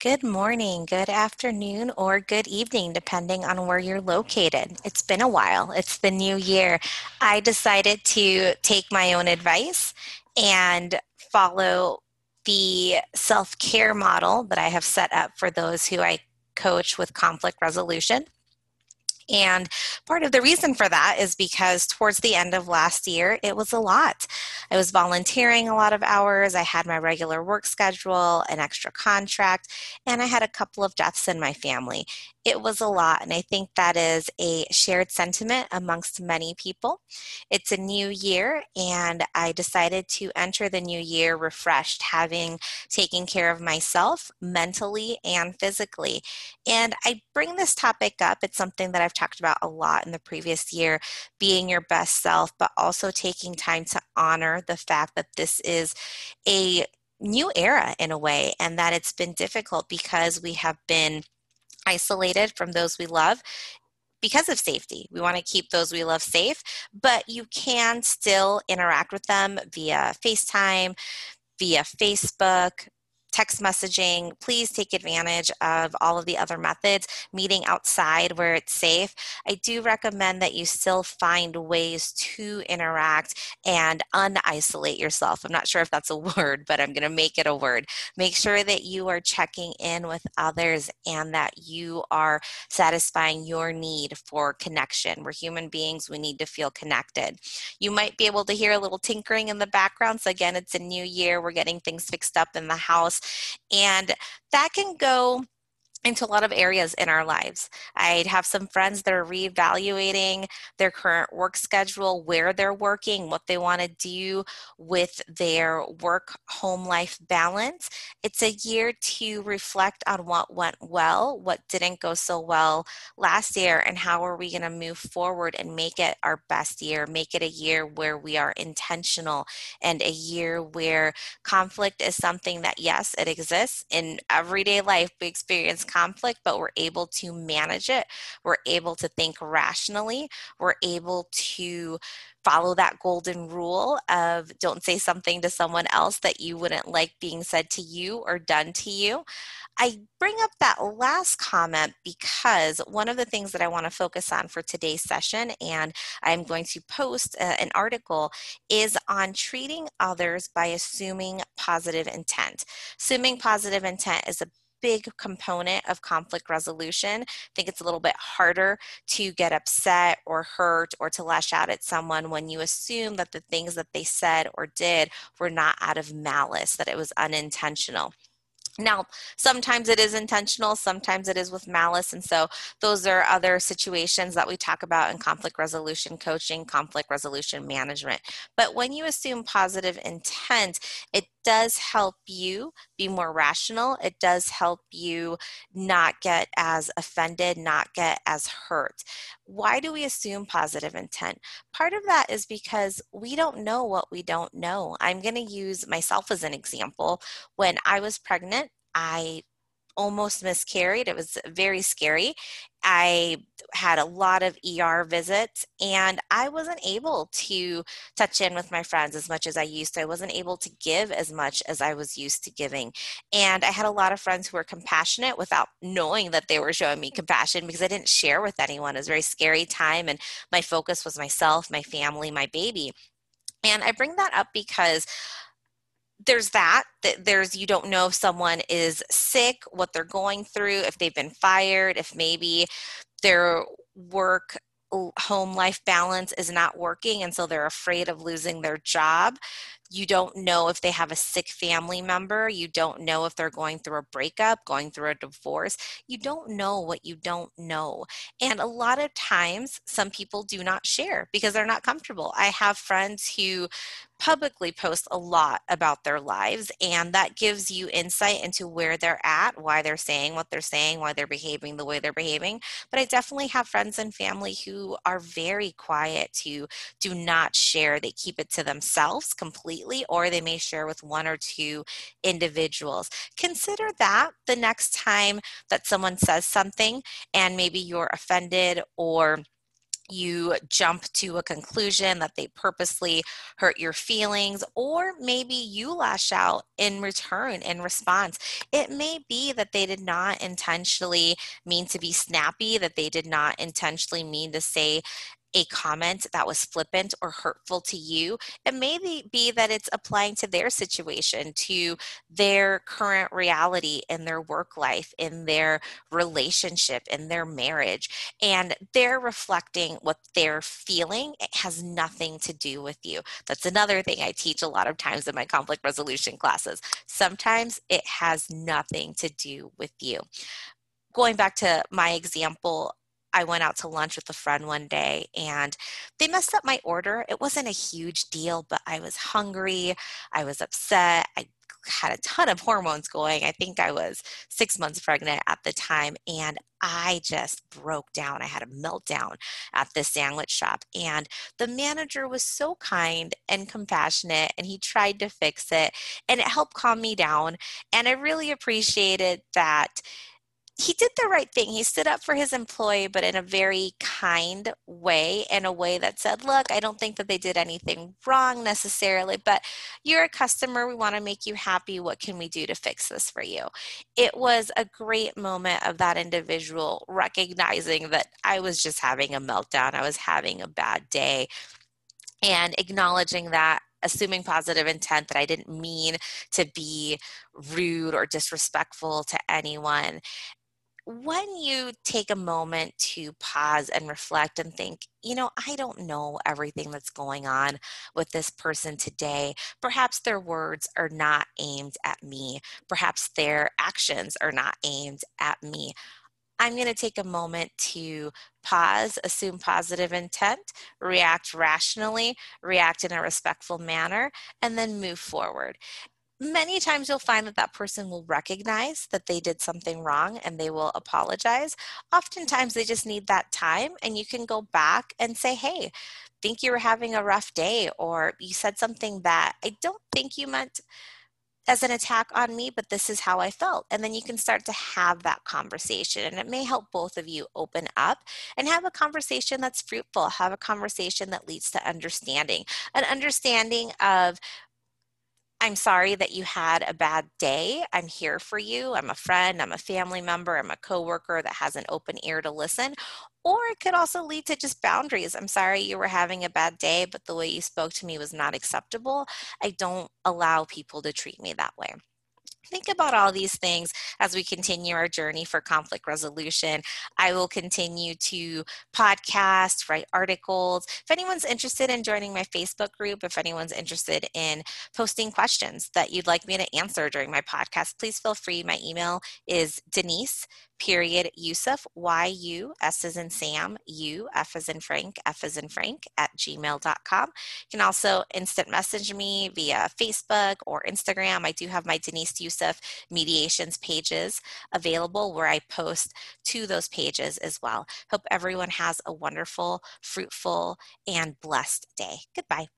Good morning, good afternoon, or good evening, depending on where you're located. It's been a while, it's the new year. I decided to take my own advice and follow the self care model that I have set up for those who I coach with conflict resolution. And part of the reason for that is because towards the end of last year, it was a lot. I was volunteering a lot of hours, I had my regular work schedule, an extra contract, and I had a couple of deaths in my family it was a lot. And I think that is a shared sentiment amongst many people. It's a new year, and I decided to enter the new year refreshed, having taken care of myself mentally and physically. And I bring this topic up, it's something that I've talked about a lot in the previous year being your best self, but also taking time to honor the fact that this is a new era in a way and that it's been difficult because we have been isolated from those we love because of safety. We want to keep those we love safe, but you can still interact with them via FaceTime, via Facebook, text messaging, please take advantage of all of the other methods, meeting outside where it's safe. I do recommend that you still find ways to interact and unisolate yourself. I'm not sure if that's a word, but I'm going to make it a word. Make sure that you are checking in with others and that you are satisfying your need for connection. We're human beings, we need to feel connected. You might be able to hear a little tinkering in the background. So, again, it's a new year, we're getting things fixed up in the house. And that can go into a lot of areas in our lives. I'd have some friends that are reevaluating their current work schedule, where they're working, what they want to do with their work home life balance. It's a year to reflect on what went well, what didn't go so well last year, and how are we going to move forward and make it our best year, make it a year where we are intentional and a year where conflict is something that, yes, it exists in everyday life. We experience conflict, but we're able to manage it. We're able to think rationally. We're able to follow that golden rule of don't say something to someone else that you wouldn't like being said to you or done to you. I bring up that last comment because one of the things that I want to focus on for today's session, and I'm going to post a, uh, an article, is on treating others by assuming positive intent. Assuming positive intent is a big component of conflict resolution. I think it's a little bit harder to get upset or hurt or to lash out at someone when you assume that the things that they said or did were not out of malice, that it was unintentional. Now, sometimes it is intentional, sometimes it is with malice. And so, those are other situations that we talk about in conflict resolution coaching, conflict resolution management. But when you assume positive intent, it does help you be more rational. It does help you not get as offended, not get as hurt. Why do we assume positive intent? Part of that is because we don't know what we don't know. I'm going to use myself as an example. When I was pregnant, I almost miscarried. It was very scary. I had a lot of ER visits and I wasn't able to touch in with my friends as much as I used to. I wasn't able to give as much as I was used to giving. And I had a lot of friends who were compassionate without knowing that they were showing me compassion because I didn't share with anyone. It was a very scary time and my focus was myself, my family, my baby. And I bring that up because there's that there's you don't know if someone is sick what they're going through if they've been fired if maybe their work home life balance is not working and so they're afraid of losing their job you don't know if they have a sick family member you don't know if they're going through a breakup going through a divorce you don't know what you don't know and a lot of times some people do not share because they're not comfortable i have friends who publicly post a lot about their lives, and that gives you insight into where they're at, why they're saying what they're saying, why they're behaving the way they're behaving. But I definitely have friends and family who are very quiet, who do not share. They keep it to themselves completely, or they may share with one or two individuals. Consider that the next time that someone says something and maybe you're offended or you jump to a conclusion that they purposely hurt your feelings, or maybe you lash out in return in response. It may be that they did not intentionally mean to be snappy, that they did not intentionally mean to say a comment that was flippant or hurtful to you. It may be that it's applying to their situation, to their current reality in their work life, in their relationship, in their marriage. And they're reflecting what they're feeling. It has nothing to do with you. That's another thing I teach a lot of times in my conflict resolution classes. Sometimes it has nothing to do with you going back to my example I went out to lunch with a friend one day and they messed up my order. It wasn't a huge deal, but I was hungry. I was upset. I had a ton of hormones going. I think I was six months pregnant at the time. And I just broke down. I had a meltdown at this sandwich shop. And the manager was so kind and compassionate, and he tried to fix it. And it helped calm me down. And I really appreciated that he did the right thing. He stood up for his employee, but in a very kind way, in a way that said, Look, I don't think that they did anything wrong necessarily, but you're a customer. We want to make you happy. What can we do to fix this for you? It was a great moment of that individual recognizing that I was just having a meltdown, I was having a bad day, and acknowledging that assuming positive intent that I didn't mean to be rude or disrespectful to anyone when you take a moment to pause and reflect and think, you know, I don't know everything that's going on with this person today. Perhaps their words are not aimed at me. Perhaps their actions are not aimed at me. I'm going to take a moment to pause, assume positive intent, react rationally, react in a respectful manner, and then move forward many times you'll find that that person will recognize that they did something wrong and they will apologize. Oftentimes they just need that time and you can go back and say, hey, think you were having a rough day or you said something that I don't think you meant as an attack on me, but this is how I felt. And then you can start to have that conversation. And it may help both of you open up and have a conversation that's fruitful, have a conversation that leads to understanding, an understanding of I'm sorry that you had a bad day. I'm here for you. I'm a friend, I'm a family member, I'm a coworker that has an open ear to listen. Or it could also lead to just boundaries. I'm sorry you were having a bad day, but the way you spoke to me was not acceptable. I don't allow people to treat me that way think about all these things as we continue our journey for conflict resolution. I will continue to podcast, write articles. If anyone's interested in joining my Facebook group, if anyone's interested in posting questions that you'd like me to answer during my podcast, please feel free. My email is Denise period Yusuff, Y-U, S as in Sam, U, F as in Frank, F as in Frank, at gmail.com. You can also instant message me via Facebook or Instagram. I do have my Denise Yusuff mediations pages available where I post to those pages as well. Hope everyone has a wonderful, fruitful, and blessed day. Goodbye.